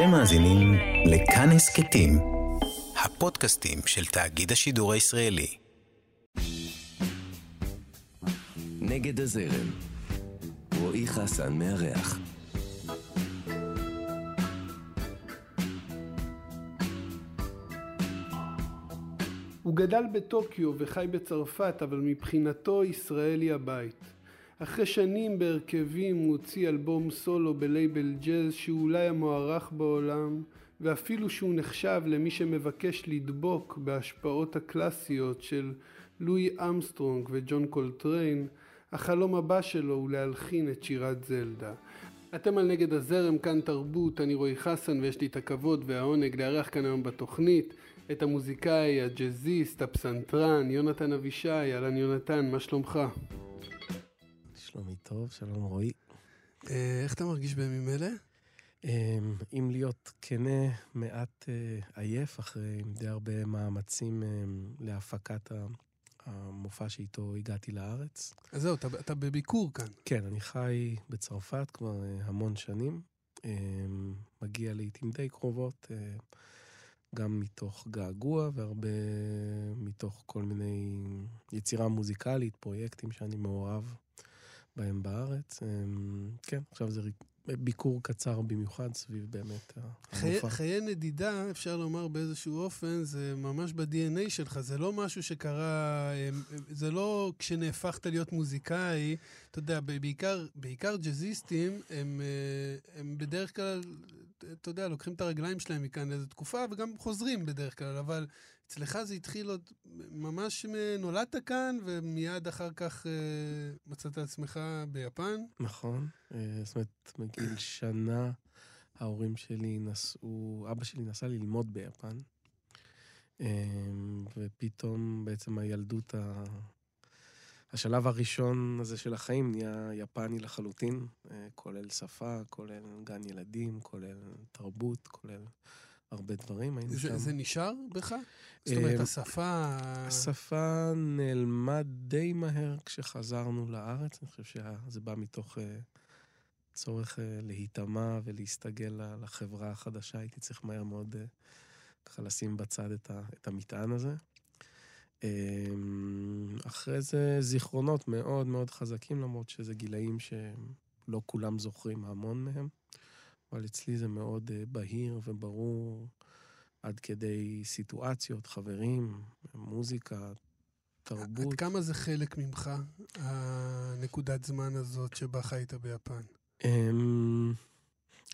אתם מאזינים לכאן הסכתים, הפודקאסטים של תאגיד השידור הישראלי. נגד הזרם, רועי חסן מארח. הוא גדל בטוקיו וחי בצרפת, אבל מבחינתו ישראל היא הבית. אחרי שנים בהרכבים הוא הוציא אלבום סולו בלייבל ג'אז שהוא אולי המוערך בעולם, ואפילו שהוא נחשב למי שמבקש לדבוק בהשפעות הקלאסיות של לואי אמסטרונג וג'ון קולטריין, החלום הבא שלו הוא להלחין את שירת זלדה. אתם על נגד הזרם, כאן תרבות, אני רועי חסן ויש לי את הכבוד והעונג לארח כאן היום בתוכנית את המוזיקאי, הג'אזיסט, הפסנתרן, יונתן אבישי, אהלן יונתן, מה שלומך? שלומי טוב, שלום רועי. אה, איך אתה מרגיש בימים אלה? אמ, אם להיות כנה, מעט אה, עייף אחרי די הרבה מאמצים אמ, להפקת המופע שאיתו הגעתי לארץ. אז זהו, אתה, אתה בביקור כאן. כן, אני חי בצרפת כבר אה, המון שנים. אמ, מגיע לעיתים די קרובות, גם מתוך געגוע והרבה מתוך כל מיני יצירה מוזיקלית, פרויקטים שאני מעורב בהם בארץ. אמ, כן, עכשיו זה ביקור קצר במיוחד סביב באמת המופע. חיי, חיי נדידה, אפשר לומר באיזשהו אופן, זה ממש ב-DNA שלך, זה לא משהו שקרה, אמ, זה לא כשנהפכת להיות מוזיקאי, אתה יודע, בעיקר, בעיקר ג'אזיסטים, הם, אה, הם בדרך כלל, אתה יודע, לוקחים את הרגליים שלהם מכאן לאיזו תקופה, וגם חוזרים בדרך כלל, אבל אצלך זה התחיל עוד, ממש נולדת כאן, ומיד אחר כך אה, מצאת עצמך ביפן. נכון. אה, זאת אומרת, מגיל שנה ההורים שלי נסעו, אבא שלי נסע ללמוד ביפן, אה, ופתאום בעצם הילדות, ה... השלב הראשון הזה של החיים נהיה יפני לחלוטין, אה, כולל שפה, כולל גן ילדים, כולל תרבות, כולל הרבה דברים. היינו זה, שם. זה נשאר בך? זאת אומרת, אמ, השפה... השפה נעלמה די מהר כשחזרנו לארץ. אני חושב שזה בא מתוך uh, צורך uh, להיטמע ולהסתגל לחברה החדשה. הייתי צריך מהר מאוד uh, ככה לשים בצד את, ה, את המטען הזה. Um, אחרי זה זיכרונות מאוד מאוד חזקים, למרות שזה גילאים שלא כולם זוכרים המון מהם. אבל אצלי זה מאוד uh, בהיר וברור, עד כדי סיטואציות, חברים, מוזיקה, תרבות. עד כמה זה חלק ממך, הנקודת זמן הזאת שבה חיית ביפן? Um,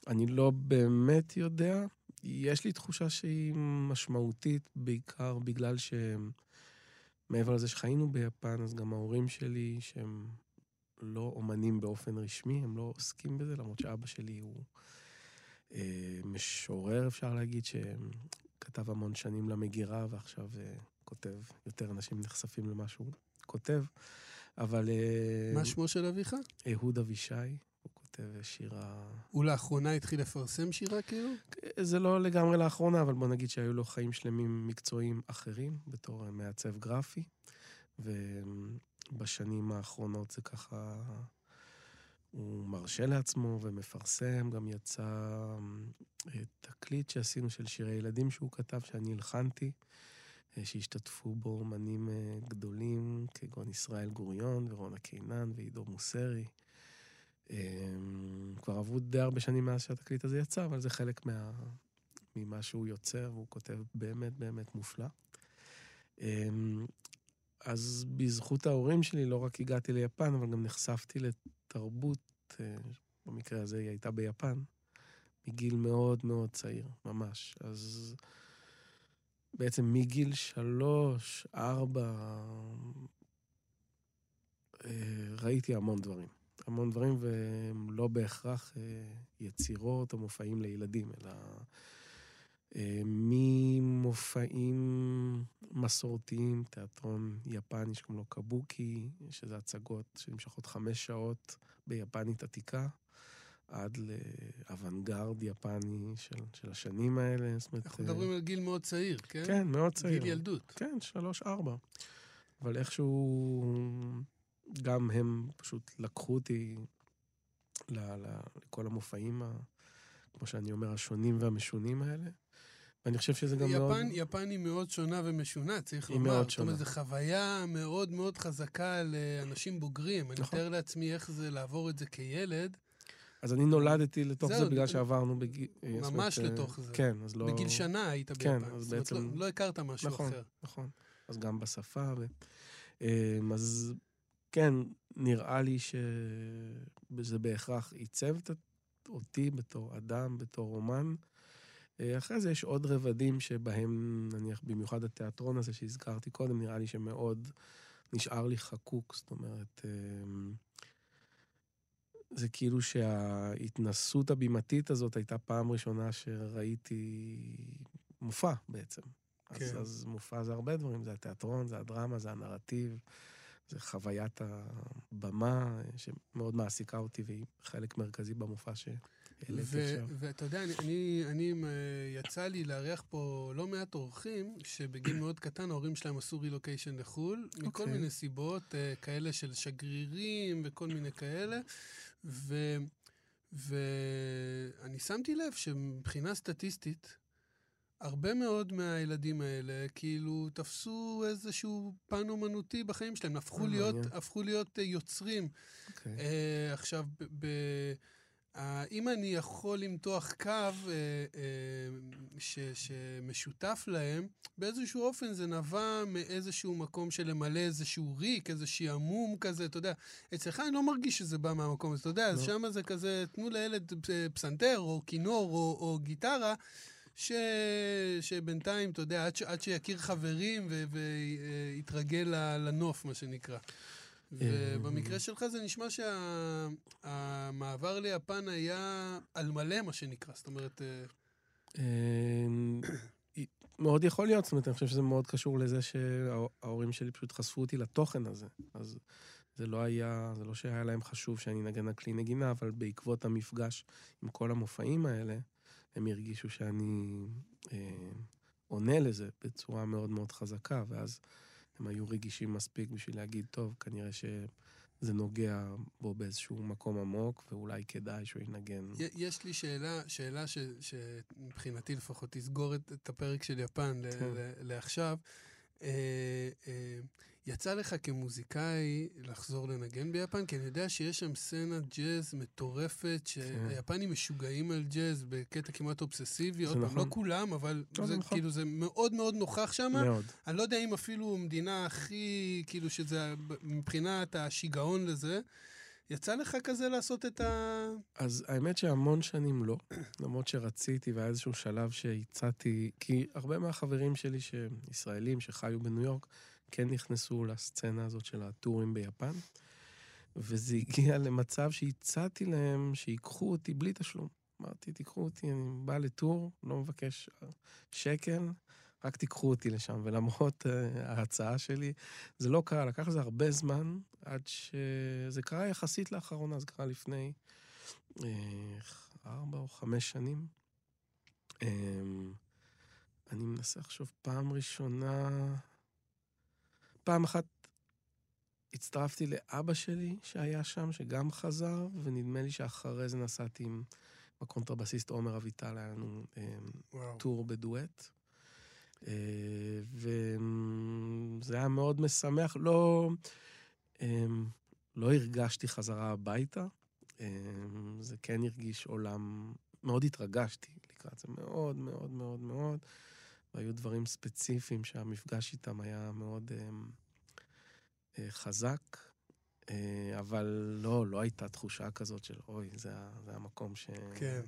אני לא באמת יודע. יש לי תחושה שהיא משמעותית, בעיקר בגלל שמעבר לזה שחיינו ביפן, אז גם ההורים שלי, שהם לא אומנים באופן רשמי, הם לא עוסקים בזה, למרות שאבא שלי הוא אה, משורר, אפשר להגיד, שכתב המון שנים למגירה, ועכשיו אה, כותב, יותר אנשים נחשפים למה שהוא כותב, אבל... אה, מה שמו של אביך? אהוד אבישי. הוא כותב שירה... הוא לאחרונה התחיל לפרסם שירה כאילו? זה לא לגמרי לאחרונה, אבל בוא נגיד שהיו לו חיים שלמים מקצועיים אחרים, בתור מעצב גרפי, ובשנים האחרונות זה ככה הוא מרשה לעצמו ומפרסם, גם יצא אה, תקליט שעשינו של שירי ילדים שהוא כתב, שאני הלחנתי, אה, שהשתתפו בו אומנים אה, גדולים, כגון ישראל גוריון ורונה קינן ועידו מוסרי. כבר עברו די הרבה שנים מאז שהתקליט הזה יצא, אבל זה חלק מה, ממה שהוא יוצר, והוא כותב באמת באמת מופלא. אז בזכות ההורים שלי לא רק הגעתי ליפן, אבל גם נחשפתי תרבות, אה, במקרה הזה היא הייתה ביפן, מגיל מאוד מאוד צעיר, ממש. אז בעצם מגיל שלוש, ארבע, אה, ראיתי המון דברים. המון דברים, והם לא בהכרח אה, יצירות או מופעים לילדים, אלא ממופעים מסורתיים, תיאטרון יפני שקוראים לו קבוקי, שזה הצגות שנמשכות חמש שעות ביפנית עתיקה, עד לאוונגרד יפני של, של השנים האלה. זאת אומרת... אנחנו מדברים על גיל מאוד צעיר, כן? כן, מאוד צעיר. גיל ילדות. כן, שלוש-ארבע. אבל איכשהו גם הם פשוט לקחו אותי ל, ל, לכל המופעים כמו שאני אומר, השונים והמשונים האלה. ואני חושב שזה גם יפן, מאוד... יפן היא מאוד שונה ומשונה, צריך היא לומר. מאוד זאת שונה. אומרת, זו חוויה מאוד מאוד חזקה לאנשים בוגרים. אני נכון. מתאר לעצמי איך זה לעבור את זה כילד, אז אני נולדתי לתוך זהו, זה בגלל זה- שעברנו בגיל... זאת ממש אומרת, אה, לתוך זה. כן, אז לא... בגיל שנה היית כן, ביפן. אז זאת אומרת, בעצם- לא, לא הכרת משהו נכון. אחר. נכון. אז גם בשפה. ו... אמ, אז כן, נראה לי שזה בהכרח עיצב אותי בתור אדם, בתור אומן. אה, אחרי זה יש עוד רבדים שבהם, נניח, במיוחד התיאטרון הזה שהזכרתי קודם, נראה לי שמאוד נשאר לי חקוק. זאת אומרת, אמ, זה כאילו שההתנסות הבימתית הזאת הייתה פעם ראשונה שראיתי מופע בעצם. אז, כן. אז מופע זה הרבה דברים, זה התיאטרון, זה הדרמה, זה הנרטיב, זה חוויית הבמה שמאוד מעסיקה אותי והיא חלק מרכזי במופע עכשיו. ואתה יודע, אני, אני, אני, אה, יצא לי לארח פה לא מעט אורחים, שבגיל מאוד קטן ההורים שלהם עשו רילוקיישן לחו"ל, מכל אוקיי. מיני סיבות, אה, כאלה של שגרירים וכל מיני כאלה. ו, ואני שמתי לב שמבחינה סטטיסטית, הרבה מאוד מהילדים האלה כאילו תפסו איזשהו פן אומנותי בחיים שלהם, הפכו אה, להיות, מעניין. הפכו להיות יוצרים. אוקיי. אה, עכשיו, ב- ב- אה, אם אני יכול למתוח קו אה, אה, ש- שמשותף להם, באיזשהו אופן זה נבע מאיזשהו מקום של למלא איזשהו ריק, איזה שעמום כזה, אתה יודע. אצלך אני לא מרגיש שזה בא מהמקום הזה, אתה יודע, אז לא. שם זה כזה, תנו לילד אה, פסנתר או כינור או, או גיטרה. ש... שבינתיים, אתה יודע, עד, ש... עד שיכיר חברים ו... ויתרגל לנוף, מה שנקרא. ובמקרה שלך זה נשמע שהמעבר ליפן היה על מלא, מה שנקרא. זאת אומרת, אה, אמ, מאוד יכול להיות, זאת אומרת, אני חושב שזה מאוד קשור לזה שההורים שלי פשוט חשפו אותי לתוכן הזה. אז זה לא היה, זה לא שהיה להם חשוב שאני אנגן על כלי נגינה, אבל בעקבות המפגש עם כל המופעים האלה, הם הרגישו שאני אה, עונה לזה בצורה מאוד מאוד חזקה, ואז הם היו רגישים מספיק בשביל להגיד, טוב, כנראה שזה נוגע בו באיזשהו מקום עמוק, ואולי כדאי שהוא ינגן. יש לי שאלה, שאלה ש... שמבחינתי לפחות תסגור את, את הפרק של יפן ל... כן. ל... לעכשיו. אה, אה, יצא לך כמוזיקאי לחזור לנגן ביפן? כי אני יודע שיש שם סצנת ג'אז מטורפת, שהיפנים משוגעים על ג'אז בקטע כמעט אובססיבי. עוד פעם, לא נכון. כולם, אבל לא, זה נכון. כאילו, זה מאוד מאוד נוכח שם. מאוד. אני לא יודע אם אפילו מדינה הכי, כאילו שזה, מבחינת השיגעון לזה, יצא לך כזה לעשות את ה... אז האמת שהמון שנים לא, למרות שרציתי והיה איזשהו שלב שהצעתי, כי הרבה מהחברים שלי שישראלים שחיו בניו יורק, כן נכנסו לסצנה הזאת של הטורים ביפן, וזה הגיע למצב שהצעתי להם שיקחו אותי בלי תשלום. אמרתי, תיקחו אותי, אני בא לטור, לא מבקש שקל, רק תיקחו אותי לשם. ולמרות uh, ההצעה שלי, זה לא קרה, לקח לזה הרבה זמן, עד שזה קרה יחסית לאחרונה, זה קרה לפני אה, ארבע או חמש שנים. אה, אני מנסה לחשוב, פעם ראשונה... פעם אחת הצטרפתי לאבא שלי שהיה שם, שגם חזר, ונדמה לי שאחרי זה נסעתי עם הקונטרבסיסט עומר אביטל, היה לנו וואו. טור בדואט. אה, וזה היה מאוד משמח. לא, אה, לא הרגשתי חזרה הביתה. אה, זה כן הרגיש עולם... מאוד התרגשתי לקראת זה, מאוד מאוד מאוד מאוד. והיו דברים ספציפיים שהמפגש איתם היה מאוד אה, אה, חזק. אה, אבל לא, לא הייתה תחושה כזאת של אוי, זה, זה המקום ש... כן.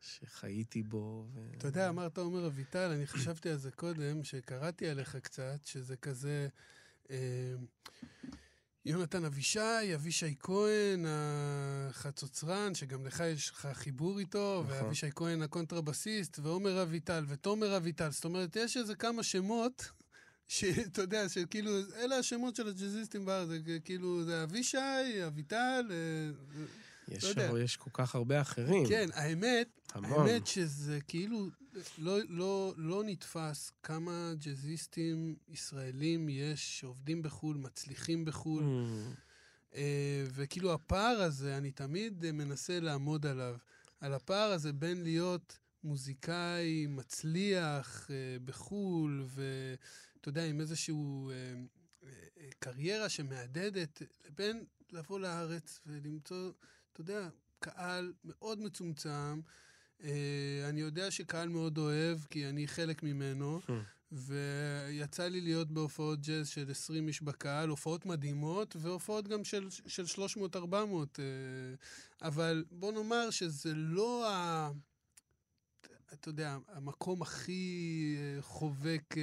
שחייתי בו. ו... אתה יודע, אמרת עומר אביטל, אני חשבתי על זה קודם, שקראתי עליך קצת, שזה כזה... אה, יונתן אבישי, אבישי כהן, החצוצרן, שגם לך יש לך חיבור איתו, נכון. ואבישי כהן הקונטרבסיסט, ועומר אביטל, ותומר אביטל. זאת אומרת, יש איזה כמה שמות, שאתה יודע, שכאילו, אלה השמות של הג'אזיסטים בארץ, זה כאילו, זה אבישי, אביטל, אה, יש, לא יודע. יש כל כך הרבה אחרים. כן, האמת, המון. האמת שזה כאילו לא, לא, לא נתפס כמה ג'אזיסטים ישראלים יש שעובדים בחו"ל, מצליחים בחו"ל, Mm, אה, וכאילו הפער הזה, אני תמיד אה, מנסה לעמוד עליו. על הפער הזה בין להיות מוזיקאי מצליח אה, בחו"ל, ואתה יודע, עם איזשהו קריירה שמהדהדת, לבין לבוא לארץ ולמצוא, אתה יודע, קהל מאוד מצומצם. אה, אני יודע שקהל מאוד אוהב, כי אני חלק ממנו, Hmm. ויצא לי להיות בהופעות ג'אז של 20 איש בקהל, הופעות מדהימות, והופעות גם של, של 300-400. אה, אבל בוא נאמר שזה לא ה... אתה יודע, המקום הכי אה, חובק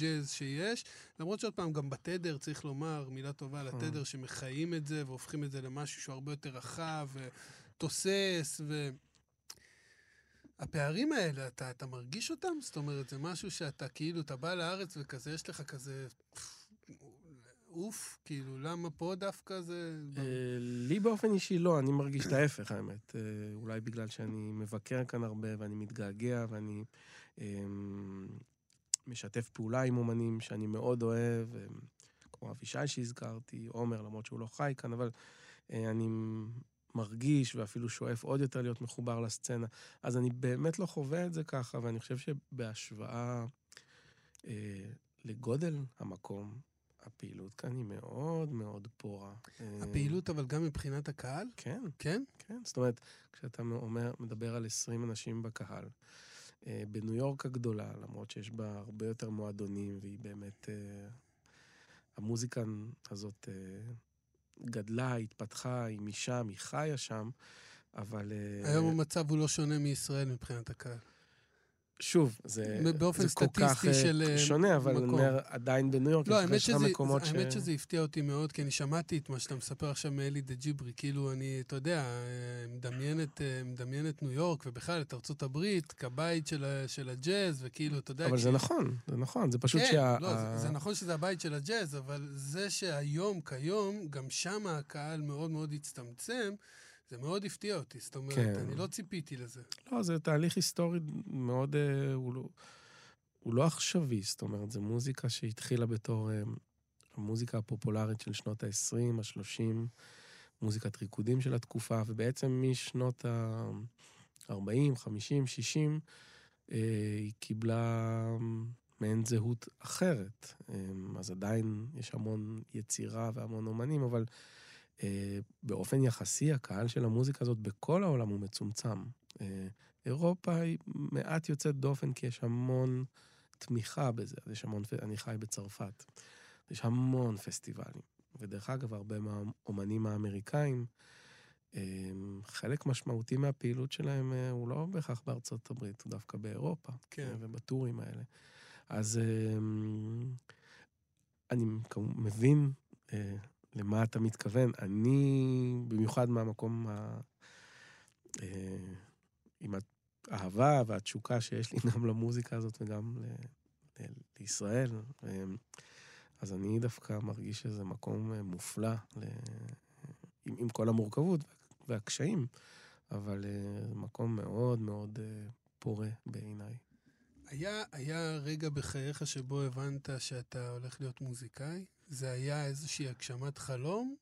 ג'אז שיש. למרות שעוד פעם, גם בתדר, צריך לומר מילה טובה על התדר, שמחיים את זה והופכים את זה למשהו שהוא הרבה יותר רחב ותוסס, ו... הפערים האלה, אתה, אתה מרגיש אותם? זאת אומרת, זה משהו שאתה כאילו, אתה בא לארץ וכזה, יש לך כזה... אוף, כאילו, למה פה דווקא זה... אה, לי באופן אישי לא, אני מרגיש את ההפך, האמת. אה, אולי בגלל שאני מבקר כאן הרבה ואני מתגעגע ואני אה, משתף פעולה עם אומנים שאני מאוד אוהב, אה, כמו אבישי שהזכרתי, עומר, למרות שהוא לא חי כאן, אבל אה, אני מרגיש ואפילו שואף עוד יותר להיות מחובר לסצנה. אז אני באמת לא חווה את זה ככה, ואני חושב שבהשוואה אה, לגודל המקום, הפעילות כאן היא מאוד מאוד פורה. הפעילות, אבל גם מבחינת הקהל? כן, כן? כן. זאת אומרת, כשאתה אומר, מדבר על 20 אנשים בקהל, אה, בניו יורק הגדולה, למרות שיש בה הרבה יותר מועדונים, והיא באמת... אה, המוזיקה הזאת אה, גדלה, התפתחה, היא משם, היא חיה שם, אבל... אה, היום המצב הוא לא שונה מישראל מבחינת הקהל. שוב, זה, באופן זה כל כך אה, של, אה, שונה, אבל אני מקום. אומר, עדיין בניו יורק לא, יש לך מקומות ש... האמת שזה הפתיע אותי מאוד, כי אני שמעתי את מה שאתה מספר עכשיו מאלי דה ג'יברי. כאילו, אני, אתה יודע, מדמיין את, אה, מדמיין את ניו יורק, ובכלל את ארצות הברית, כבית של, של הג'אז, וכאילו, אתה יודע... אבל כש- זה נכון, זה נכון, זה פשוט כן, שה... לא, ה- זה, זה נכון שזה הבית של הג'אז, אבל זה שהיום, כיום, גם שם הקהל מאוד מאוד הצטמצם, זה מאוד הפתיע אותי. זאת אומרת, כן. אני לא ציפיתי לזה. לא, זה תהליך היסטורי מאוד... אה, הוא לא, הוא לא עכשווי, זאת אומרת, זו מוזיקה שהתחילה בתור אה, המוזיקה הפופולרית של שנות ה-20, ה-30, מוזיקת ריקודים של התקופה, ובעצם משנות ה-40, 50, 60, אה, היא קיבלה מעין זהות אחרת. אה, אז עדיין יש המון יצירה והמון אומנים, אבל אה, באופן יחסי, הקהל של המוזיקה הזאת בכל העולם הוא מצומצם. אה, אירופה היא מעט יוצאת דופן, כי יש המון תמיכה בזה. יש המון, אני חי בצרפת. יש המון פסטיבלים. ודרך אגב, הרבה מהאומנים האמריקאים, אה, חלק משמעותי מהפעילות שלהם אה, הוא לא בהכרח בארצות הברית, הוא דווקא באירופה. כן. אה, ובטורים האלה. אז אה, אני מבין אה, למה אתה מתכוון. אני, במיוחד מהמקום ה... אה, עם האהבה והתשוקה שיש לי גם למוזיקה הזאת וגם ל, ל, לישראל, אה, אז אני דווקא מרגיש שזה מקום אה, מופלא, ל, עם, עם כל המורכבות והקשיים, אבל מקום מאוד מאוד פורה בעיניי. היה, היה רגע בחייך שבו הבנת שאתה הולך להיות מוזיקאי? זה היה איזושהי הגשמת חלום?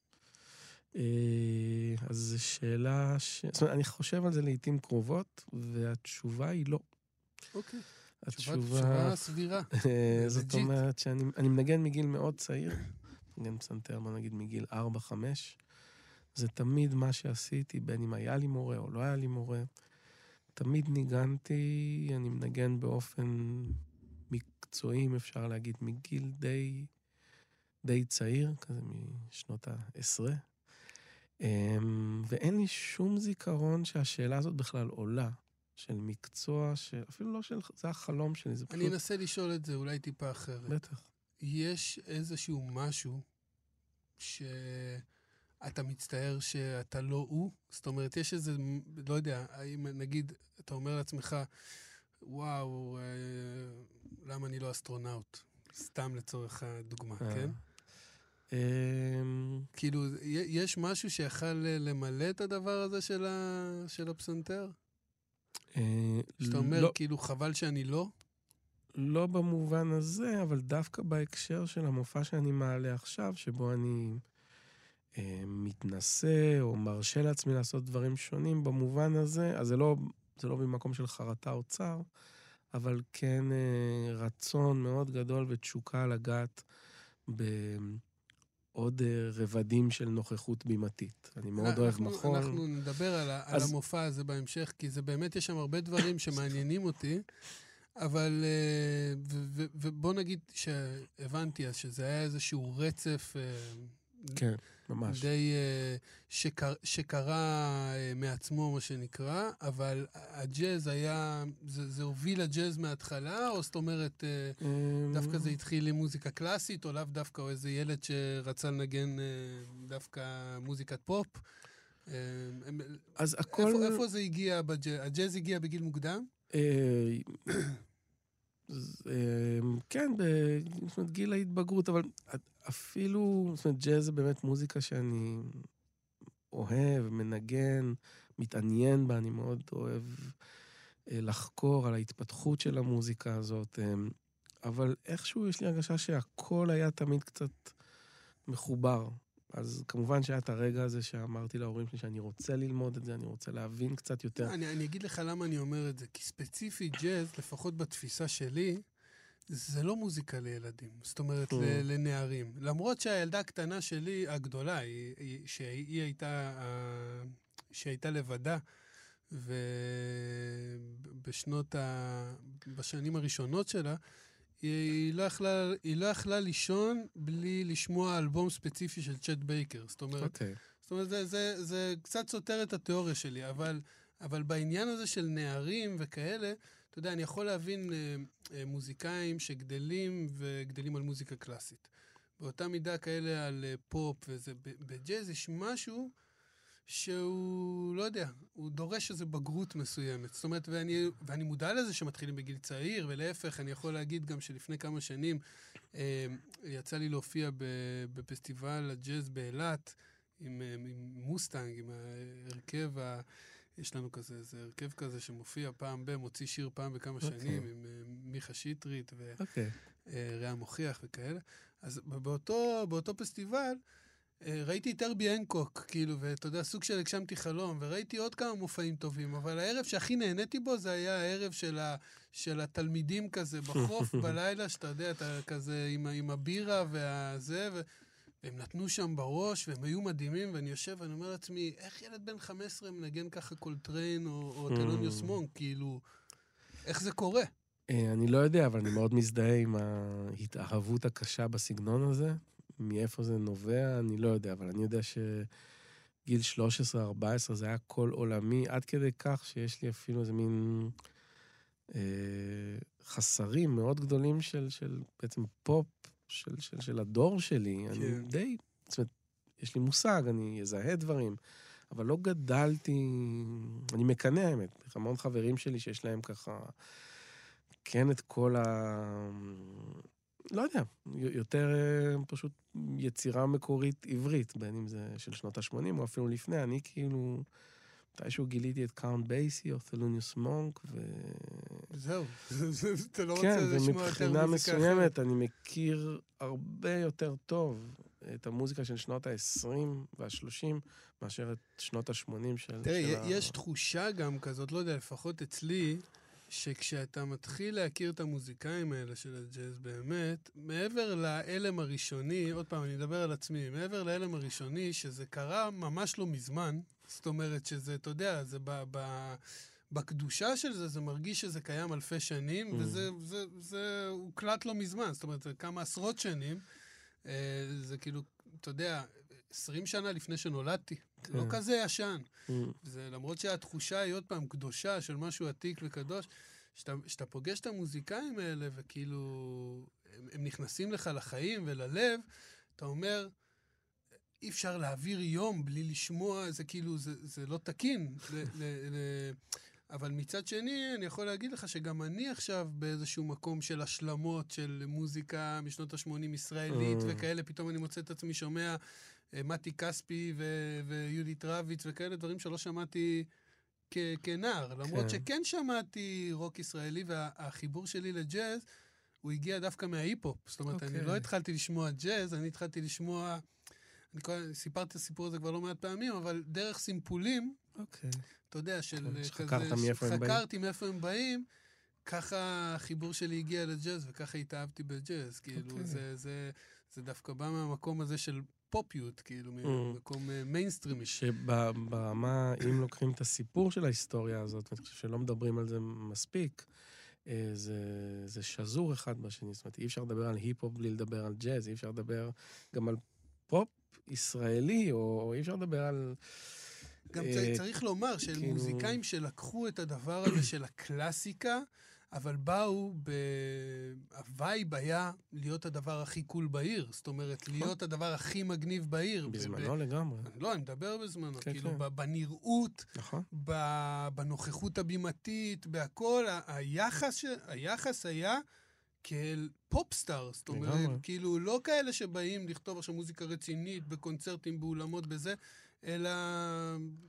אה, אז זו שאלה ש... זאת אומרת, אני חושב על זה לעיתים קרובות, והתשובה היא לא. אוקיי. תשובה, התשובה... תשובה סבירה. אה, זאת. אומרת שאני אני מנגן מגיל מאוד צעיר, מנגן פסנתר, בוא נגיד מגיל 4-5. זה תמיד מה שעשיתי, בין אם היה לי מורה או לא היה לי מורה. תמיד ניגנתי, אני מנגן באופן מקצועי, אם אפשר להגיד, מגיל די, די צעיר, כזה משנות העשרה. אמ, ואין לי שום זיכרון שהשאלה הזאת בכלל עולה, של מקצוע, שאפילו לא של... זה החלום שלי, זה פשוט... אני אנסה לשאול את זה אולי טיפה אחרת. בטח. יש איזשהו משהו שאתה מצטער שאתה לא הוא? זאת אומרת, יש איזה, לא יודע, האם נגיד, אתה אומר לעצמך, וואו, אה, למה אני לא אסטרונאוט? סתם לצורך הדוגמה, אה. כן? אמ, כאילו, יש משהו שיכל אה, למלא את הדבר הזה של, ה... של הפסנתר? אה, שאתה אומר, לא, כאילו, חבל שאני לא? לא במובן הזה, אבל דווקא בהקשר של המופע שאני מעלה עכשיו, שבו אני אה, מתנשא או מרשה לעצמי לעשות דברים שונים במובן הזה, אז זה לא, זה לא ממקום של חרטה או צער, אבל כן אה, רצון מאוד גדול ותשוקה לגעת בעוד אה, רבדים של נוכחות בימתית. אני מאוד אוהב מחול. אנחנו נדבר על, אז... על המופע הזה בהמשך, כי זה באמת, יש שם הרבה דברים שמעניינים אותי. אבל, ובוא נגיד שהבנתי אז שזה היה איזשהו רצף כן, ממש. די uh, שקר, שקרה uh, מעצמו, מה שנקרא, אבל הג'אז היה, זה, זה הוביל לג'אז מההתחלה, או זאת אומרת, uh, דווקא זה התחיל עם מוזיקה קלאסית, או לאו דווקא, או איזה ילד שרצה לנגן דווקא מוזיקת פופ? אז הכל... איפה, איפה זה הגיע בג'אז? הג'אז הגיע בגיל מוקדם? כן, בגיל ההתבגרות, אבל אפילו, זאת אומרת, ג'אז זה באמת מוזיקה שאני אוהב, מנגן, מתעניין בה, אני מאוד אוהב אה, לחקור על ההתפתחות של המוזיקה הזאת, אה, אבל איכשהו יש לי הרגשה שהכל היה תמיד קצת מחובר. אז כמובן שהיה את הרגע הזה שאמרתי להורים שלי שאני רוצה ללמוד את זה, אני רוצה להבין קצת יותר. אני, אני אגיד לך למה אני אומר את זה, כי ספציפית ג'אז, לפחות בתפיסה שלי, זה לא מוזיקה לילדים, זאת אומרת, לנערים. למרות שהילדה הקטנה שלי, הגדולה, היא, היא, שהיא הייתה, שהייתה לבדה, ובשנות ה... בשנים הראשונות שלה, היא לא, יכלה, היא לא יכלה לישון בלי לשמוע אלבום ספציפי של צ'ט בייקר. זאת אומרת, אוקיי. אוקיי. זאת אומרת זה, זה, זה קצת סותר את התיאוריה שלי, אבל, אבל בעניין הזה של נערים וכאלה, אתה יודע, אני יכול להבין אה, אה, מוזיקאים שגדלים וגדלים על מוזיקה קלאסית. באותה מידה כאלה על אה, פופ וזה, בג'אז יש משהו שהוא, לא יודע, הוא דורש איזו בגרות מסוימת. זאת אומרת, ואני, ואני מודע לזה שמתחילים בגיל צעיר, ולהפך, אני יכול להגיד גם שלפני כמה שנים אה, יצא לי להופיע בפסטיבל הג'אז באילת עם, אה, עם מוסטנג, עם ההרכב ה... יש לנו כזה, איזה הרכב כזה שמופיע פעם ב... מוציא שיר פעם בכמה okay. אוקיי. שנים עם uh, מיכה שטרית ורע אוקיי. okay. uh, מוכיח וכאלה. אז באותו, באותו פסטיבל uh, ראיתי את ארבי אנקוק, כאילו, ואתה יודע, סוג של הגשמתי חלום, וראיתי עוד כמה מופעים טובים, אבל הערב שהכי נהניתי בו זה היה הערב של, ה, של התלמידים כזה בחוף בלילה, שאתה יודע, אתה כזה עם, עם הבירה והזה, ו... והם נתנו שם בראש, והם היו מדהימים, ואני יושב ואני אומר לעצמי, איך ילד בן 15 מנגן ככה קולטריין או, או טלוניוס מונק, כאילו, איך זה קורה? אה, אני לא יודע, אבל אני מאוד מזדהה עם ההתאהבות הקשה בסגנון הזה. מאיפה זה נובע, אני לא יודע, אבל אני יודע שגיל 13-14 זה היה קול עולמי, עד כדי כך שיש לי אפילו איזה מין אה, חסרים מאוד גדולים של, של בעצם פופ של, של, של הדור שלי, כן. אני די, זאת אומרת, יש לי מושג, אני אזהה דברים, אבל לא גדלתי, אני מקנא האמת, המון חברים שלי שיש להם ככה, כן את כל ה... לא יודע, יותר פשוט יצירה מקורית עברית, בין אם זה של שנות ה-80 או אפילו לפני, אני כאילו... מתישהו גיליתי את קאונט בייסי או תלוניוס מונק, ו... זהו, אתה לא כן, רוצה לשמוע יותר מוזיקה אחרת. כן, ומבחינה מסוימת אני מכיר הרבה יותר טוב את המוזיקה של שנות ה-20 וה-30 מאשר את שנות ה-80 של... תראה, יש תחושה גם כזאת, לא יודע, לפחות אצלי, שכשאתה מתחיל להכיר את המוזיקאים האלה של הג'אז באמת, מעבר להלם הראשוני, עוד פעם, אני אדבר על עצמי, מעבר להלם הראשוני, שזה קרה ממש לא מזמן, זאת אומרת שזה, אתה יודע, זה ב... ב בקדושה של זה, זה מרגיש שזה קיים אלפי שנים, mm. וזה זה, זה הוקלט לא מזמן, זאת אומרת, כמה עשרות שנים. אה, זה כאילו, אתה יודע, עשרים שנה לפני שנולדתי, כן. לא כזה ישן. Mm. זה למרות שהתחושה היא עוד פעם קדושה של משהו עתיק וקדוש, כשאתה פוגש את המוזיקאים האלה וכאילו הם, הם נכנסים לך לחיים וללב, אתה אומר, אי אפשר להעביר יום בלי לשמוע, זה כאילו, זה, זה לא תקין. ל, ל, ל, אבל מצד שני, אני יכול להגיד לך שגם אני עכשיו באיזשהו מקום של השלמות של מוזיקה משנות ה-80 ישראלית mm. וכאלה, פתאום אני מוצא את עצמי שומע אה, מתי כספי ו- ויהודית רביץ וכאלה דברים שלא שמעתי כ- כנער. למרות כן. שכן שמעתי רוק ישראלי, והחיבור שלי לג'אז, הוא הגיע דווקא מההיפ-הופ. זאת אומרת, אוקיי. אני אוקיי. לא התחלתי לשמוע ג'אז, אני התחלתי לשמוע... אני כל- סיפרתי את הסיפור הזה כבר לא מעט פעמים, אבל דרך סימפולים, אוקיי. אתה יודע, של כן, אה, שחקרת כזה, מאיפה הם באים. חקרתי מאיפה הם באים, ככה החיבור שלי הגיע לג'אז, וככה התאהבתי בג'אז. כאילו, אוקיי. זה, זה, זה דווקא בא מהמקום הזה של פופיות, כאילו, Mm. ממקום אה, מיינסטרימי. שברמה, אם לוקחים את הסיפור של ההיסטוריה הזאת, ואני חושב שלא מדברים על זה מספיק, אה, זה, זה שזור אחד בשני. זאת אומרת, אי אפשר לדבר על היפ-הופ בלי לדבר על ג'אז, אי אפשר לדבר גם על פופ ישראלי, או אי אפשר לדבר על... גם אה, צריך לומר של כאילו- מוזיקאים שלקחו את הדבר הזה של הקלאסיקה, אבל באו, ב... ה vibe היה להיות הדבר הכי cool בעיר. זאת אומרת, להיות הדבר הכי מגניב בעיר. ב- נכון. בזמנו לגמרי. ב... לא, אני מדבר בזמנו. כן, כאילו, כן. בנראות, נכון. בנוכחות הבימתית, בהכל, היחס, ש... היחס היה כאל פופסטאר. זאת אומרת. כאילו, לא כאלה שבאים לכתוב עכשיו מוזיקה רצינית בקונצרטים, באולמות, בזה, אלא,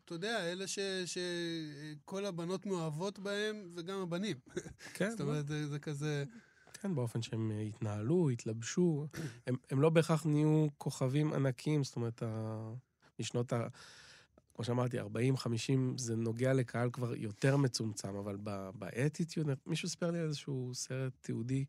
אתה יודע, אלה ש... שכל הבנות מאוהבות בהם, וגם הבנים. כן, זאת אומרת, זה, זה כזה... כן, באופן שהם אה, התנהלו, התלבשו. הם, הם לא בהכרח נהיו כוכבים ענקים, זאת אומרת, ה... משנות ה... כמו שאמרתי, 40, 50, זה נוגע לקהל כבר יותר מצומצם, אבל באטיטיוד, מישהו סיפר לי על איזשהו סרט תיעודי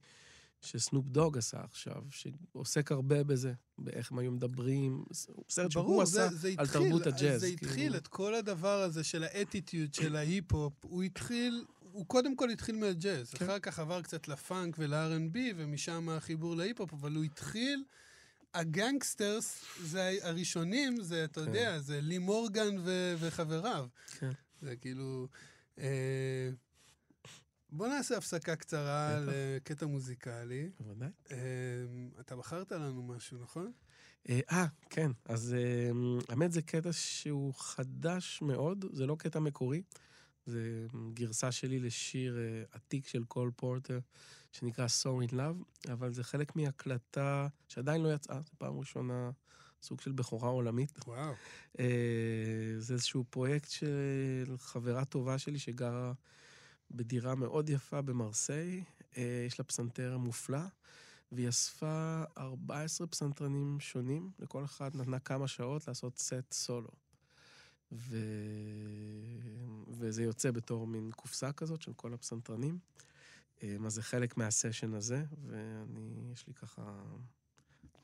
שסנופ דוג עשה עכשיו, שעוסק הרבה בזה, באיך הם היו מדברים, סרט שהוא ברור, עשה זה, זה על התחיל, תרבות הג'אז. זה התחיל כאילו. את כל הדבר הזה של האטיטיוד, של ההיפ-הופ, הוא התחיל, הוא קודם כל התחיל מהג'אז, כן. אחר כך עבר קצת לפאנק ול-R&B, ומשם החיבור להיפ-הופ, אבל הוא התחיל... הגנגסטרס, זה הראשונים, זה, אתה כן. יודע, זה לי מורגן ו- וחבריו. כן. זה כאילו... אה, בוא נעשה הפסקה קצרה. לקטע מוזיקלי. בוודאי. אה, אתה בחרת לנו משהו, נכון? אה, אה, כן. אז אה, האמת זה קטע שהוא חדש מאוד, זה לא קטע מקורי. זה גרסה שלי לשיר אה, עתיק של קול פורטר, שנקרא So in Love, אבל זה חלק מהקלטה שעדיין לא יצאה, זו פעם ראשונה, סוג של בכורה עולמית. וואו. אה, זה איזשהו פרויקט של חברה טובה שלי שגרה בדירה מאוד יפה במרסיי. אה, יש לה פסנתר מופלא, והיא אספה 14 פסנתרנים שונים, לכל אחד נתנה כמה שעות לעשות סט סולו. ו... וזה יוצא בתור מין קופסה כזאת של כל הפסנתרנים. אה, אז זה חלק מהסשן הזה, ואני, יש לי ככה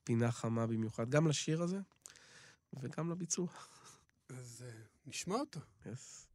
פינה חמה במיוחד, גם לשיר הזה וגם לביצוע. אז אה, נשמע אותו. Yes.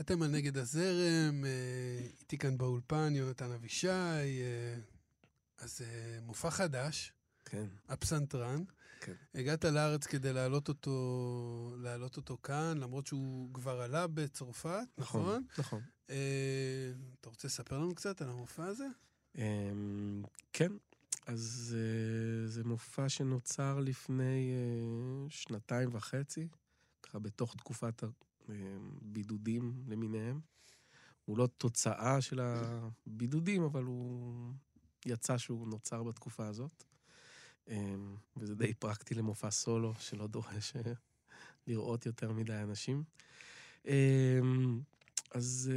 אתם על נגד הזרם, אה, איתי כאן באולפן יונתן אבישי, אה, אז אה, מופע חדש, כן. הפסנתרן. כן. הגעת לארץ כדי להעלות אותו, להעלות אותו כאן, למרות שהוא כבר עלה בצרפת, נכון? נכון. נכון. אה, אתה רוצה לספר לנו קצת על המופע הזה? אמ, כן, אז אה, זה מופע שנוצר לפני אה, שנתיים וחצי, ככה בתוך תקופת הבידודים למיניהם. הוא לא תוצאה של הבידודים, אבל הוא יצא שהוא נוצר בתקופה הזאת. אמ, וזה די פרקטי למופע סולו, שלא דורש אה, לראות יותר מדי אנשים. אז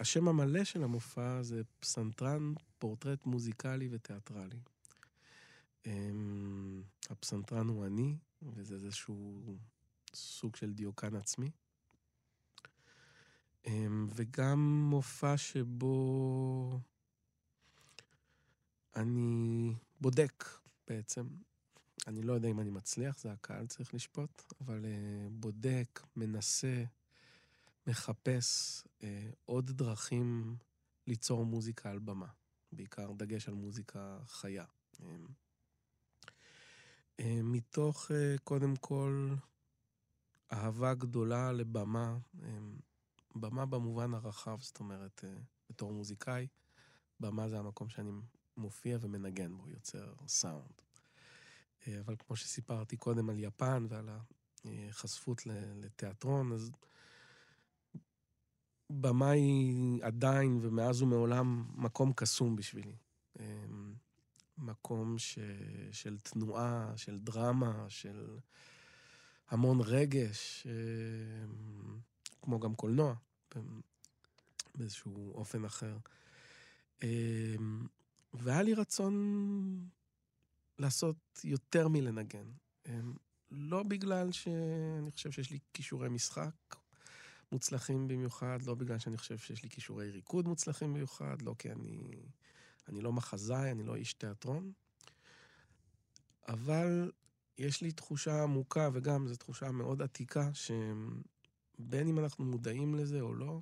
השם המלא של המופע זה פסנתרן, פורטרט מוזיקלי ותיאטרלי. הפסנתרן הוא אני, וזה איזשהו סוג של דיוקן עצמי. Um, וגם מופע שבו אני בודק בעצם. אני לא יודע אם אני מצליח, זה הקהל צריך לשפוט, אבל uh, בודק, מנסה, מחפש אה, עוד דרכים ליצור מוזיקה על במה, בעיקר דגש על מוזיקה חיה. אה, אה, מתוך, אה, קודם כל, אהבה גדולה לבמה, אה, במה במובן הרחב, זאת אומרת, אה, בתור מוזיקאי, במה זה המקום שאני מופיע ומנגן בו, יוצר סאונד. אה, אבל כמו שסיפרתי קודם על יפן ועל החשפות לתיאטרון, אז במה היא עדיין ומאז ומעולם מקום קסום בשבילי. אמ, מקום ש... של תנועה, של דרמה, של המון רגש, כמו גם קולנוע, באיזשהו אופן אחר. אמ, והיה לי רצון לעשות יותר מלנגן. לא בגלל שאני חושב שיש לי כישורי משחק, מוצלחים במיוחד, לא בגלל שאני חושב שיש לי כישורי ריקוד מוצלחים במיוחד, לא כי אני, אני לא מחזאי, אני לא איש תיאטרון, אבל יש לי תחושה עמוקה, וגם זו תחושה מאוד עתיקה, שבין אם אנחנו מודעים לזה או לא,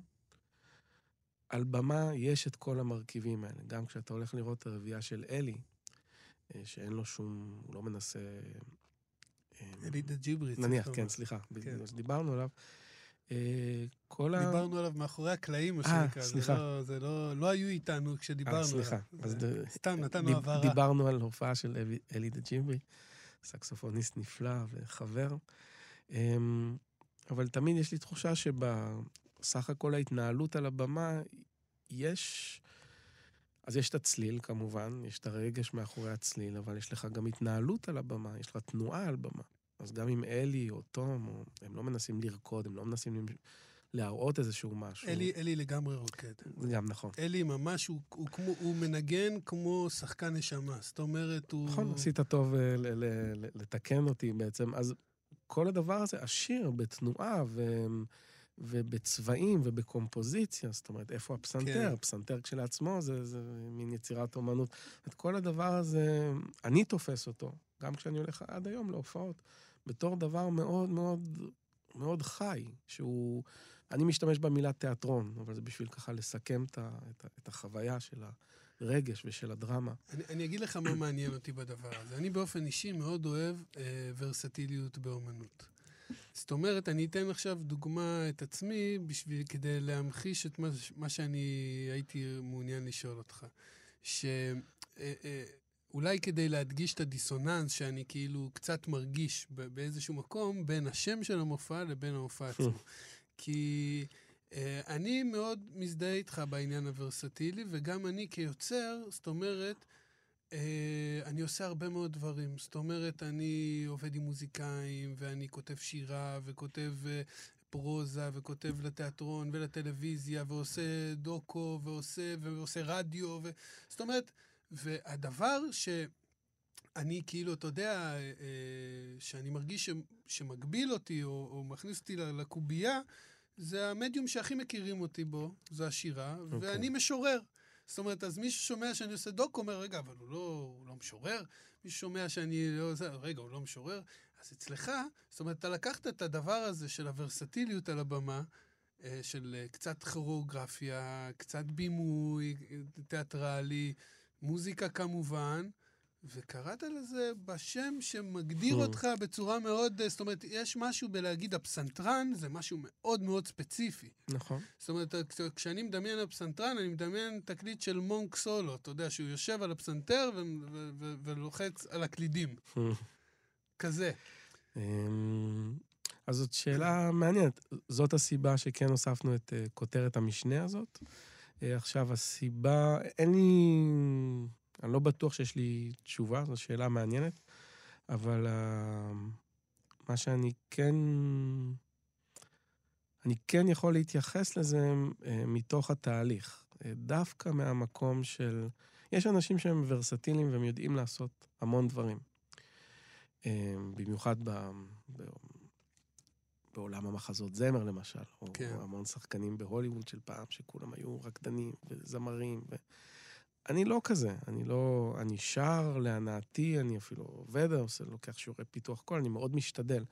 על במה יש את כל המרכיבים האלה. גם כשאתה הולך לראות את הרביעייה של אלי, אה, שאין לו שום, הוא לא מנסה... אה, אלי דה ג'יברי. נניח, כן, סליחה, כן. דיברנו עליו. אה, כל ה... דיברנו עליו מאחורי הקלעים, מה שנקרא. אה, סליחה. זה לא, זה לא, לא היו איתנו כשדיברנו עליו. סליחה. זה... סתם נתנו הבהרה. דיברנו על הופעה של אלי דה ג'ימרי, סקסופוניסט נפלא וחבר. אבל תמיד יש לי תחושה שבסך הכל ההתנהלות על הבמה, יש... אז יש את הצליל כמובן, יש את הרגש מאחורי הצליל, אבל יש לך גם התנהלות על הבמה, יש לך תנועה על במה. אז גם אם אלי או תום, או, הם לא מנסים לרקוד, הם לא מנסים להראות איזשהו משהו. אלי, אלי לגמרי רוקד. זה גם נכון. אלי ממש, הוא, הוא, כמו, הוא מנגן כמו שחקן נשמה. זאת אומרת, הוא... נכון, עשית טוב ל, ל, ל, לתקן אותי בעצם. אז כל הדבר הזה עשיר בתנועה ו... ובצבעים ובקומפוזיציה, זאת אומרת, איפה הפסנתר? כן. פסנתר כשלעצמו זה, זה מין יצירת אומנות. את כל הדבר הזה, אני תופס אותו, גם כשאני הולך עד היום להופעות. בתור דבר מאוד מאוד מאוד חי, שהוא... אני משתמש במילה תיאטרון, אבל זה בשביל ככה לסכם את, ה, את, ה, את החוויה של הרגש ושל הדרמה. אני, אני אגיד לך מה מעניין אותי בדבר הזה. אני באופן אישי מאוד אוהב אה, ורסטיליות באומנות. זאת אומרת, אני אתן עכשיו דוגמה את עצמי בשביל, כדי להמחיש את מה, מה שאני הייתי מעוניין לשאול אותך. ש... אה, אה, אולי כדי להדגיש את הדיסוננס שאני כאילו קצת מרגיש באיזשהו מקום בין השם של המופע לבין המופע עצמו. כי אני מאוד מזדהה איתך בעניין הוורסטילי, וגם אני כיוצר, זאת אומרת, uh, אני עושה הרבה מאוד דברים. זאת אומרת, אני עובד עם מוזיקאים, ואני כותב שירה, וכותב uh, פרוזה, וכותב לתיאטרון ולטלוויזיה, ועושה דוקו, ועושה, ועושה רדיו, ו... זאת אומרת, והדבר שאני כאילו, אתה יודע, אה, שאני מרגיש שמגביל אותי או, או מכניס אותי לקובייה, זה המדיום שהכי מכירים אותי בו, זה השירה, okay. אוקיי. ואני משורר. זאת אומרת, אז מי ששומע שאני עושה דוק אומר, רגע, אבל הוא לא, הוא לא משורר. מי ששומע שאני לא... עושה, רגע, הוא לא משורר. אז אצלך, זאת אומרת, אתה לקחת את הדבר הזה של הוורסטיליות על הבמה, אה, של אה, קצת כוריאוגרפיה, קצת בימוי תיאטרלי, מוזיקה כמובן, וקראת לזה בשם שמגדיר Hmm. אותך בצורה מאוד, אה, זאת אומרת, יש משהו בלהגיד הפסנתרן, זה משהו מאוד מאוד ספציפי. נכון. זאת אומרת, כש- כשאני מדמיין על פסנתרן, אני מדמיין תקליט של מונק סולו, אתה יודע, שהוא יושב על הפסנתר ולוחץ על הקלידים. כזה. אמ, אז זאת שאלה מעניינת. זאת הסיבה שכן הוספנו את אה, כותרת המשנה הזאת. אה, עכשיו, הסיבה, אין לי... אני לא בטוח שיש לי תשובה, זו שאלה מעניינת, אבל אה, מה שאני כן... אני כן יכול להתייחס לזה אה, מתוך התהליך. אה, דווקא מהמקום של... יש אנשים שהם ורסטיליים והם יודעים לעשות המון דברים. אה, במיוחד ב, ב, בעולם המחזות זמר, למשל, או כן. המון שחקנים בהוליווד של פעם, שכולם היו רקדנים וזמרים. ו... אני לא כזה, אני לא... אני שר להנאתי, אני אפילו עובד, עושה, לוקח שיעורי פיתוח קול, אני מאוד משתדל.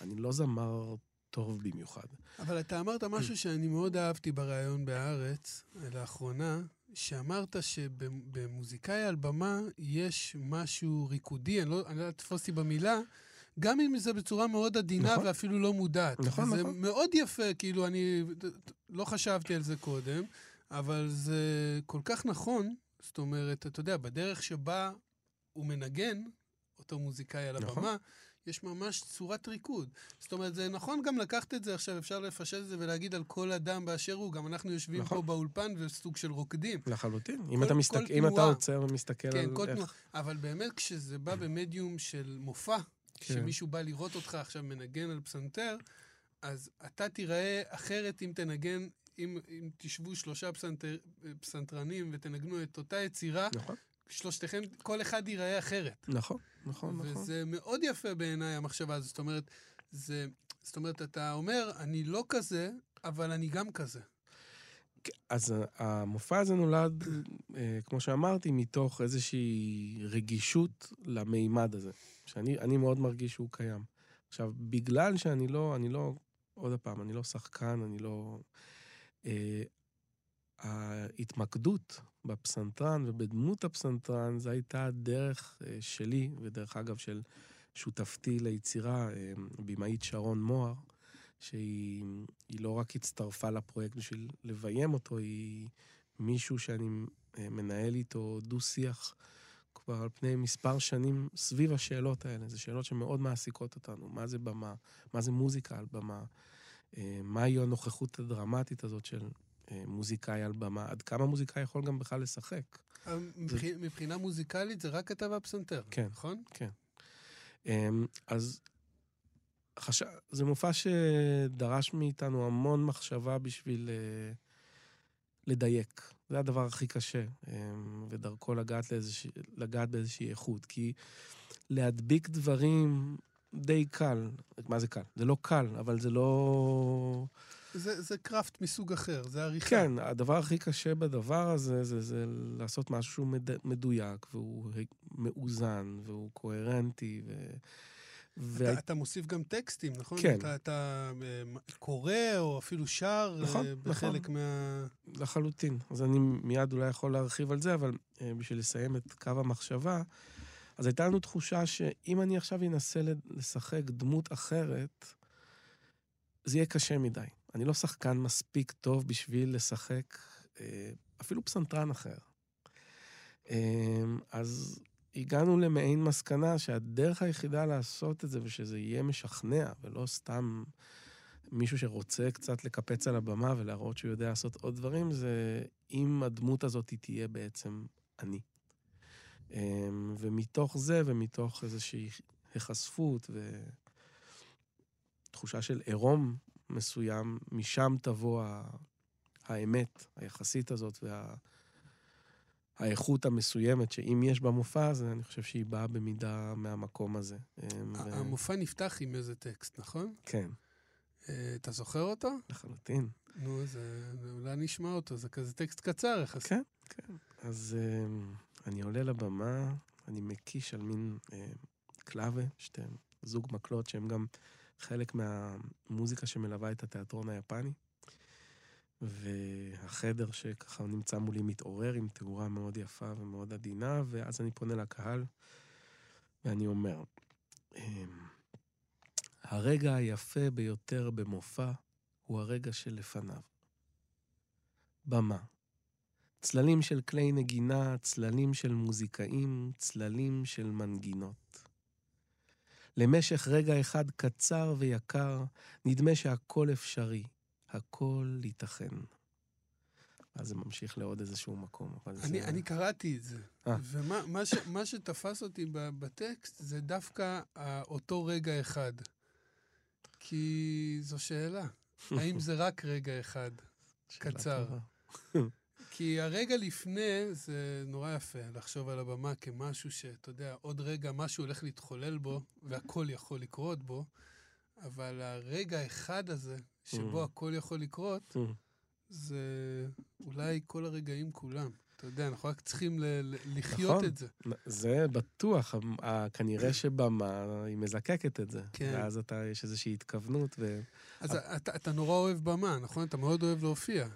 אני לא זמר טוב במיוחד. אבל אתה אמרת משהו שאני מאוד אהבתי בריאיון בהארץ, לאחרונה, שאמרת שבמוזיקאי על במה יש משהו ריקודי, אני לא, אני לא אתפוס אותי במילה, גם אם זה בצורה מאוד עדינה נכון. ואפילו לא מודעת. נכון, זה נכון. מאוד יפה, כאילו, אני לא חשבתי על זה קודם, אבל זה כל כך נכון, זאת אומרת, אתה יודע, בדרך שבה הוא מנגן, אותו מוזיקאי על נכון. הבמה, יש ממש צורת ריקוד. זאת אומרת, זה נכון גם לקחת את זה עכשיו, אפשר לפשט את זה ולהגיד על כל אדם באשר הוא, גם אנחנו יושבים נכון. פה באולפן וסוג של רוקדים. לחלוטין. אם כל- אתה, כל מסתכל, אם אתה תנועה. עוצר ומסתכל כן, על כל איך... תנועה. אבל באמת, כשזה בא במדיום של מופע, כן. שמישהו בא לראות אותך עכשיו מנגן על פסנתר, אז אתה תיראה אחרת אם תנגן, אם, אם תשבו שלושה פסנתר, פסנתרנים ותנגנו את אותה יצירה, נכון, שלושתכם, כל אחד ייראה אחרת. נכון, נכון, נכון. וזה מאוד יפה בעיניי, המחשבה הזאת. זאת אומרת, זה, זאת אומרת, אתה אומר, אני לא כזה, אבל אני גם כזה. אז ה- המופע הזה נולד, אה, כמו שאמרתי, מתוך איזושהי רגישות למימד הזה, שאני אני מאוד מרגיש שהוא קיים. עכשיו, בגלל שאני לא, אני לא, עוד פעם, אני לא שחקן, אני לא... אה, ההתמקדות בפסנתרן ובדמות הפסנתרן, זו הייתה הדרך אה, שלי, ודרך אגב של שותפתי ליצירה, אה, במאית שרון מוהר, שהיא היא לא רק הצטרפה לפרויקט בשביל לביים אותו, היא מישהו שאני אה, מנהל איתו דו-שיח כבר על פני מספר שנים סביב השאלות האלה. זה שאלות שמאוד מעסיקות אותנו. מה זה במה? מה זה מוזיקה על במה? אה, מהי הנוכחות הדרמטית הזאת של אה, מוזיקאי על במה? עד כמה מוזיקאי יכול גם בכלל לשחק? מבח- מבחינה מוזיקלית זה רק אתה והפסנתר, כן. נכון? אמ, אז חש... זה מופע שדרש מאיתנו המון מחשבה בשביל אה, לדייק. זה הדבר הכי קשה, אמ, ודרכו לגעת, לאיזושה... לגעת באיזושהי איכות. כי להדביק דברים די קל. מה זה קל? זה לא קל, אבל זה לא... זה, זה קראפט מסוג אחר, זה עריכה. כן, הדבר הכי קשה בדבר הזה זה, זה לעשות משהו מד... מדויק, והוא מאוזן, והוא קוהרנטי, ו... ו... אתה, אתה מוסיף גם טקסטים, נכון? כן. אתה, אתה אה, קורא או אפילו שר נכון, אה, בחלק נכון. מה... לחלוטין. אז אני מיד אולי יכול להרחיב על זה, אבל אה, בשביל לסיים את קו המחשבה, אז הייתה לנו תחושה שאם אני עכשיו אנסה לשחק דמות אחרת, זה יהיה קשה מדי. אני לא שחקן מספיק טוב בשביל לשחק אה, אפילו פסנתרן אחר. אה, אז הגענו למעין מסקנה שהדרך היחידה לעשות את זה ושזה יהיה משכנע, ולא סתם מישהו שרוצה קצת לקפץ על הבמה ולהראות שהוא יודע לעשות עוד דברים, זה אם הדמות הזאת תהיה בעצם אני. אמ, ומתוך זה ומתוך איזושהי היחשפות ותחושה של עירום מסוים, משם תבוא האמת היחסית הזאת וה... האיכות המסוימת, שאם יש במופע הזה, אני חושב שהיא באה במידה מהמקום הזה. אמ, ו- המופע נפתח עם איזה טקסט, נכון? כן, אה, אתה זוכר אותו? לחלוטין. נו, אז אה, אולי נשמע אותו, זה כזה טקסט קצר יחסית. כן, כן. אז אמ, אני עולה לבמה, אני מקיש על מין אה, קלאבה, שתי זוג מקלות שהם גם חלק מהמוזיקה שמלווה את התיאטרון היפני. והחדר שככה נמצא מולי מתעורר עם תאורה מאוד יפה ומאוד עדינה, ואז אני פונה לקהל ואני אומר, אמ, הרגע היפה ביותר במופע הוא הרגע שלפניו. במה. צללים של כלי נגינה, צללים של מוזיקאים, צללים של מנגינות. למשך רגע אחד קצר ויקר, נדמה שהכל אפשרי, הכל ייתכן. אז זה ממשיך לעוד איזשהו מקום. אבל אני, זה... אני קראתי את זה, אה. ומה מה ש, מה שתפס אותי בטקסט זה דווקא אותו רגע אחד. כי זו שאלה, האם זה רק רגע אחד? קצר. כי הרגע לפני זה נורא יפה, לחשוב על הבמה כמשהו שאתה יודע, עוד רגע משהו הולך להתחולל בו, והכל יכול לקרות בו, אבל הרגע האחד הזה, שבו Mm. הכל יכול לקרות, זה אולי כל הרגעים כולם. אתה יודע, אנחנו רק צריכים ל- ל- לחיות נכון. את זה. זה בטוח, כנראה שבמה היא מזקקת את זה. כן. ואז אתה, יש איזושהי התכוונות, ו... אז אתה, אתה נורא אוהב במה, נכון? אתה מאוד אוהב להופיע.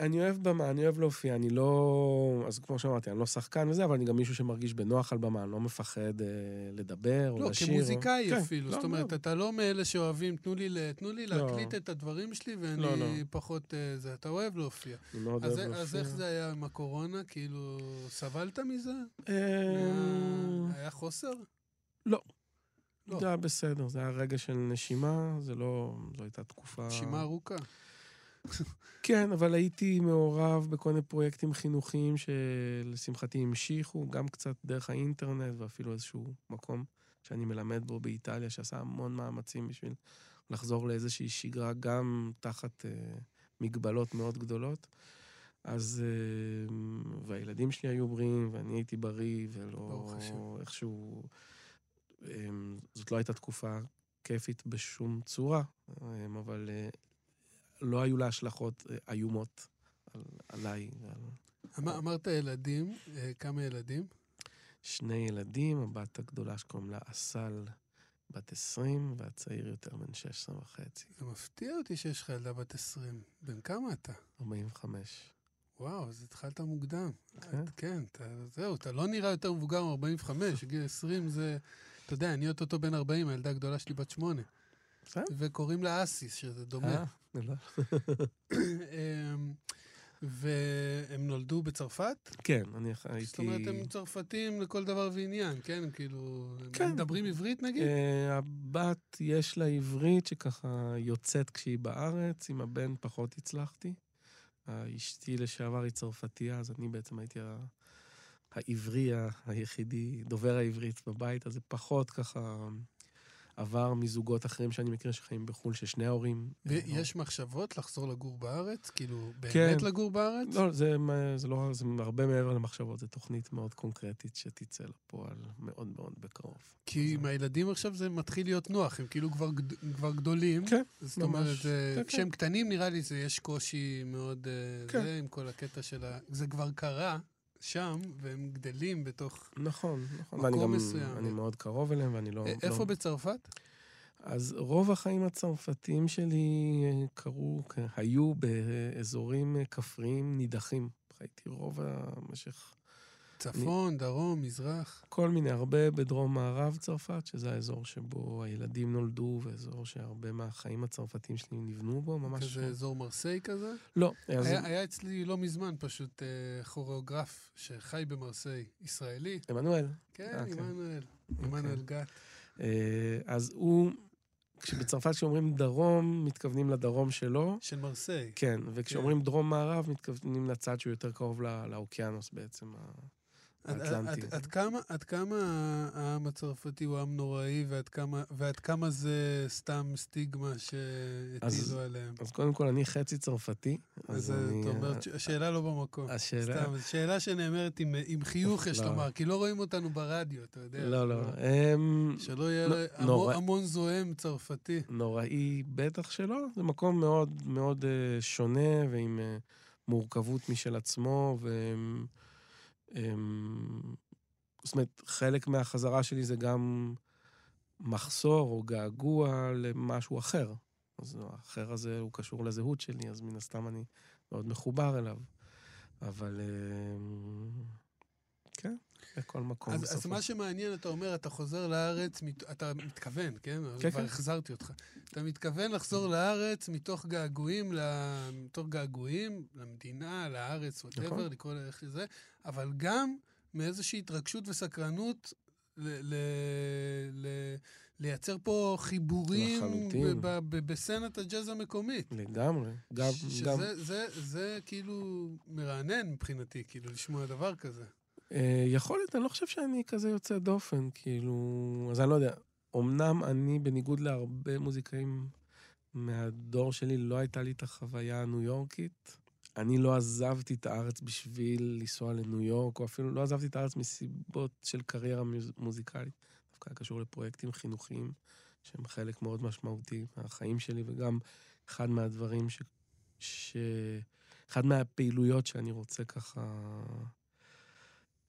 אני אוהב במה, אני אוהב להופיע, אני לא... אז כמו שאמרתי, אני לא שחקן וזה, אבל אני גם מישהו שמרגיש בנוח על במה, אני לא מפחד אה, לדבר או לא, לשיר. כמוזיקאי כן, אפילו. לא, זאת אומרת, לא. אתה לא מאלה שאוהבים, תנו לי, תנו לי לא. להקליט את הדברים שלי ואני לא, לא. פחות... אה, זה, אתה אוהב להופיע. אני מאוד אז, אוהב להופיע. אז איך זה היה עם הקורונה? כאילו, סבלת מזה? אה, היה- היה חוסר? לא. לא. זה היה בסדר, זה היה רגע של נשימה, זה לא... זו הייתה תקופה... נשימה ארוכה. כן, אבל הייתי מעורב בכל מיני פרויקטים חינוכיים שלשמחתי המשיכו, גם קצת דרך האינטרנט ואפילו איזשהו מקום שאני מלמד בו באיטליה, שעשה המון מאמצים בשביל לחזור לאיזושהי שגרה, גם תחת אה, מגבלות מאוד גדולות. אז... אה, והילדים שלי היו בריאים, ואני הייתי בריא, ולא. איכשהו... אה, זאת לא הייתה תקופה כיפית בשום צורה, אה, אבל אה, לא היו לה השלכות אה, איומות על, עליי אמר, אמרת ילדים, אה, כמה ילדים? שני ילדים, הבת הגדולה שקוראים לה אסל, בת 20, והצעיר יותר בן 16 וחצי, זה מפתיע אותי שיש לך ילדה בת 20. בן כמה אתה? 45. וואו, אז התחלת מוקדם. כן. את- כן, אתה, זהו, אתה לא נראה יותר מבוגר מ-45, גיל 20 זה... אתה יודע, אני אוטוטו בן 40, הילדה הגדולה שלי בת 8. וקוראים לה אסיס, שזה דומה. אה, לא. אמ, והם נולדו בצרפת? כן, אני הייתי... זאת אומרת, הם צרפתים לכל דבר ועניין, כן? הם כאילו... הם כן. מדברים עברית נגיד? אה, הבת, יש לה עברית שככה יוצאת כשהיא בארץ, עם הבן פחות הצלחתי. אשתי לשעבר היא צרפתייה, אז אני בעצם הייתי ה- העברי היחידי, דובר העברית בבית, אז זה פחות ככה עבר מזוגות אחרים שאני מכיר שחיים בחו"ל, ששני ההורים... אה, ויש מחשבות לחזור לגור בארץ? כאילו, כן. באמת לגור בארץ? לא, זה, זה לא, זה הרבה מעבר למחשבות, זו תוכנית מאוד קונקרטית שתצא לפועל מאוד מאוד בקרוב. כי עם הילדים עכשיו זה מתחיל להיות נוח, הם כאילו כבר, גד... כבר גדולים. כן, זאת ממש. אומרת, זה... כן, כן. כשהם קטנים נראה לי זה יש קושי מאוד... אה, כן. זה עם כל הקטע של ה... זה כבר קרה שם, והם גדלים בתוך... נכון, נכון. מקום ואני גם, מסוים. אני מאוד קרוב אליהם, ואני לא... אה, איפה לא... בצרפת? אז רוב החיים הצרפתיים שלי אה, קרו, היו באזורים אה, כפריים נידחים. חייתי רוב המשך, צפון, דרום, מזרח? כל מיני, הרבה בדרום-מערב צרפת, שזה האזור שבו הילדים נולדו, ואזור שהרבה מהחיים הצרפתיים שלי נבנו בו, ממש... כזה אזור מרסיי כזה? לא, אז... היה, היה אצלי לא מזמן פשוט אה, כוריאוגרף שחי במרסיי, ישראלי. עמנואל. כן, אה, כן. עמנואל. עמנואל גת. אה, אז הוא, כשבצרפת כשאומרים דרום, מתכוונים לדרום שלו. של מרסיי. כן, וכשאומרים דרום-מערב, מתכוונים לצד שהוא יותר קרוב לא- לאוקיינוס בעצם, עד, האטלנטי. עד, עד, כמה, עד כמה העם הצרפתי הוא עם נוראי, ועד כמה, ועד כמה זה סתם סטיגמה שהטילו עליהם? אז קודם כל, אני חצי צרפתי, אז אז אני... אתה אומר, אה, השאלה לא במקום. השאלה... סתם, זו שאלה שנאמרת עם, עם חיוך, יש לא. לומר, כי לא רואים אותנו ברדיו, אתה יודע. לא, לא. שלא- אמ, שלא יהיה המון. המון זועם צרפתי. נוראי בטח שלא, זה מקום מאוד מאוד אה, שונה ועם אה, מורכבות משל עצמו, ו... אמ, זאת אומרת, חלק מהחזרה שלי זה גם מחסור או געגוע למשהו אחר. אז האחר הזה הוא קשור לזהות שלי, אז מן הסתם אני מאוד מחובר אליו. אבל אה, כן, בכל מקום. אז, אז מה שמעניין, אתה אומר, אתה חוזר לארץ, אתה מתכוון, כן? כן, כבר כן. החזרתי אותך. אתה מתכוון לחזור לארץ מתוך געגועים, מתוך געגועים למדינה, לארץ, ווטאבר, נכון. לקרוא לאיך שזה, אבל גם מאיזושהי התרגשות וסקרנות ל... ל, ל לייצר פה חיבורים בסצנת הג'אז המקומית. לגמרי. גם, שזה גם... זה, זה, זה כאילו מרענן מבחינתי, כאילו, לשמוע דבר כזה. אה, יכול להיות, אני לא חושב שאני כזה יוצא דופן, כאילו... אז אני לא יודע. אמנם אני, בניגוד להרבה מוזיקאים מהדור שלי, לא הייתה לי את החוויה הניו יורקית. אני לא עזבתי את הארץ בשביל לנסוע לניו יורק, או אפילו לא עזבתי את הארץ מסיבות של קריירה מוזיקלית. דווקא קשור לפרויקטים חינוכיים, שהם חלק מאוד משמעותי מהחיים שלי, וגם אחד מהדברים ש... ש... אחד מהפעילויות שאני רוצה ככה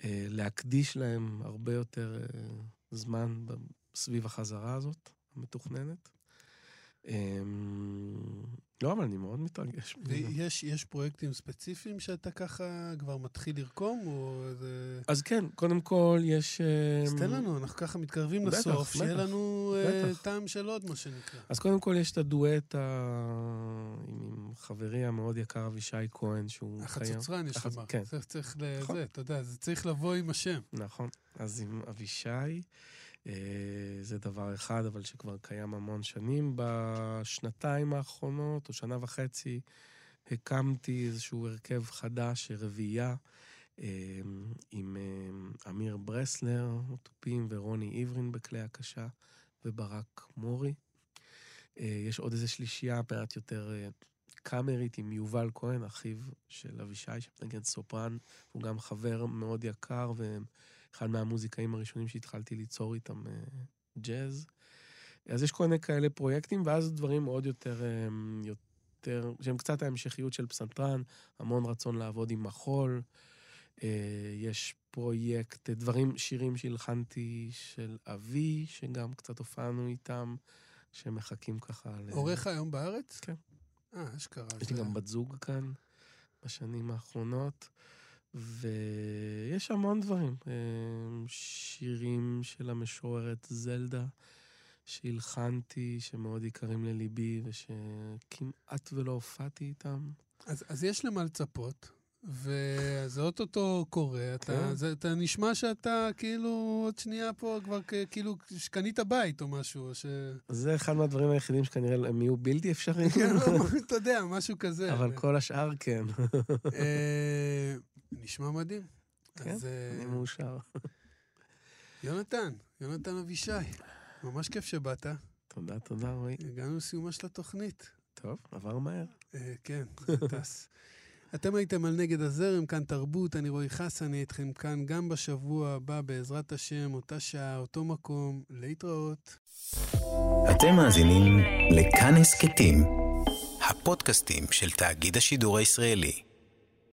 אה, להקדיש להם הרבה יותר אה, זמן סביב החזרה הזאת, המתוכננת. אמ, לא, אבל אני מאוד מתרגש. ויש יש פרויקטים ספציפיים שאתה ככה כבר מתחיל לרקום, או איזה... אז כן, קודם כל יש... אז תן אמ, לנו, אנחנו ככה מתקרבים בטח, לסוף, בטח, שיהיה לנו אה, בטח. טעם של עוד, מה שנקרא. אז קודם כל יש את הדואט ה... עם חברי המאוד יקר אבישי כהן, שהוא החצוצרן, יש לומר. כן. צריך, צריך נכון. לזה, אתה יודע, זה צריך לבוא עם השם. נכון. אז עם אבישי... אה, זה דבר אחד, אבל שכבר קיים המון שנים. בשנתיים האחרונות, או שנה וחצי, הקמתי איזשהו הרכב חדש, רביעייה, אה, עם אה, אמיר ברסלר, תופים, ורוני עברין בכלי הקשה, וברק מורי. יש עוד איזה שלישייה מעט יותר קאמרית עם יובל כהן, אחיו של אבישי, שמנגן סופרן. הוא גם חבר מאוד יקר, והם... אחד מהמוזיקאים הראשונים שהתחלתי ליצור איתם אה, ג'אז. אז יש כל מיני כאלה פרויקטים, ואז דברים עוד יותר, אה, יותר, שהם קצת ההמשכיות של פסנתרן, המון רצון לעבוד עם מחול. אה, יש פרויקט, דברים, שירים שהלחנתי של אבי, שגם קצת הופענו איתם, שמחכים ככה ל... עורך היום בארץ? כן. אה, אשכרה. יש לי גם בת זוג כאן בשנים האחרונות. ויש המון דברים. אה, שירים של המשוררת זלדה, שהלחנתי, שמאוד יקרים לליבי, ושכמעט ולא הופעתי איתם. אז, אז יש למה לצפות. וזה אוטוטו קורה, אתה, כן. זה, אתה נשמע שאתה כאילו עוד שנייה פה כבר כאילו שקנית בית או משהו, ש... זה אחד מהדברים היחידים שכנראה הם יהיו בלתי אפשריים. כן, אתה יודע, משהו כזה. אבל כל השאר כן. אה, נשמע מדהים. כן, אז, אני uh, מאושר. יונתן, יונתן אבישי, ממש כיף שבאת. תודה, תודה, רועי. הגענו לסיומה של התוכנית. טוב, עבר מהר. Uh, כן, זה טס. אתם הייתם על נגד הזרם, כאן תרבות, אני רועי חסן, אני איתכם כאן גם בשבוע הבא, בעזרת השם, אותה שעה, אותו מקום, להתראות. אתם מאזינים לכאן הסכתים, הפודקאסטים של תאגיד השידור הישראלי.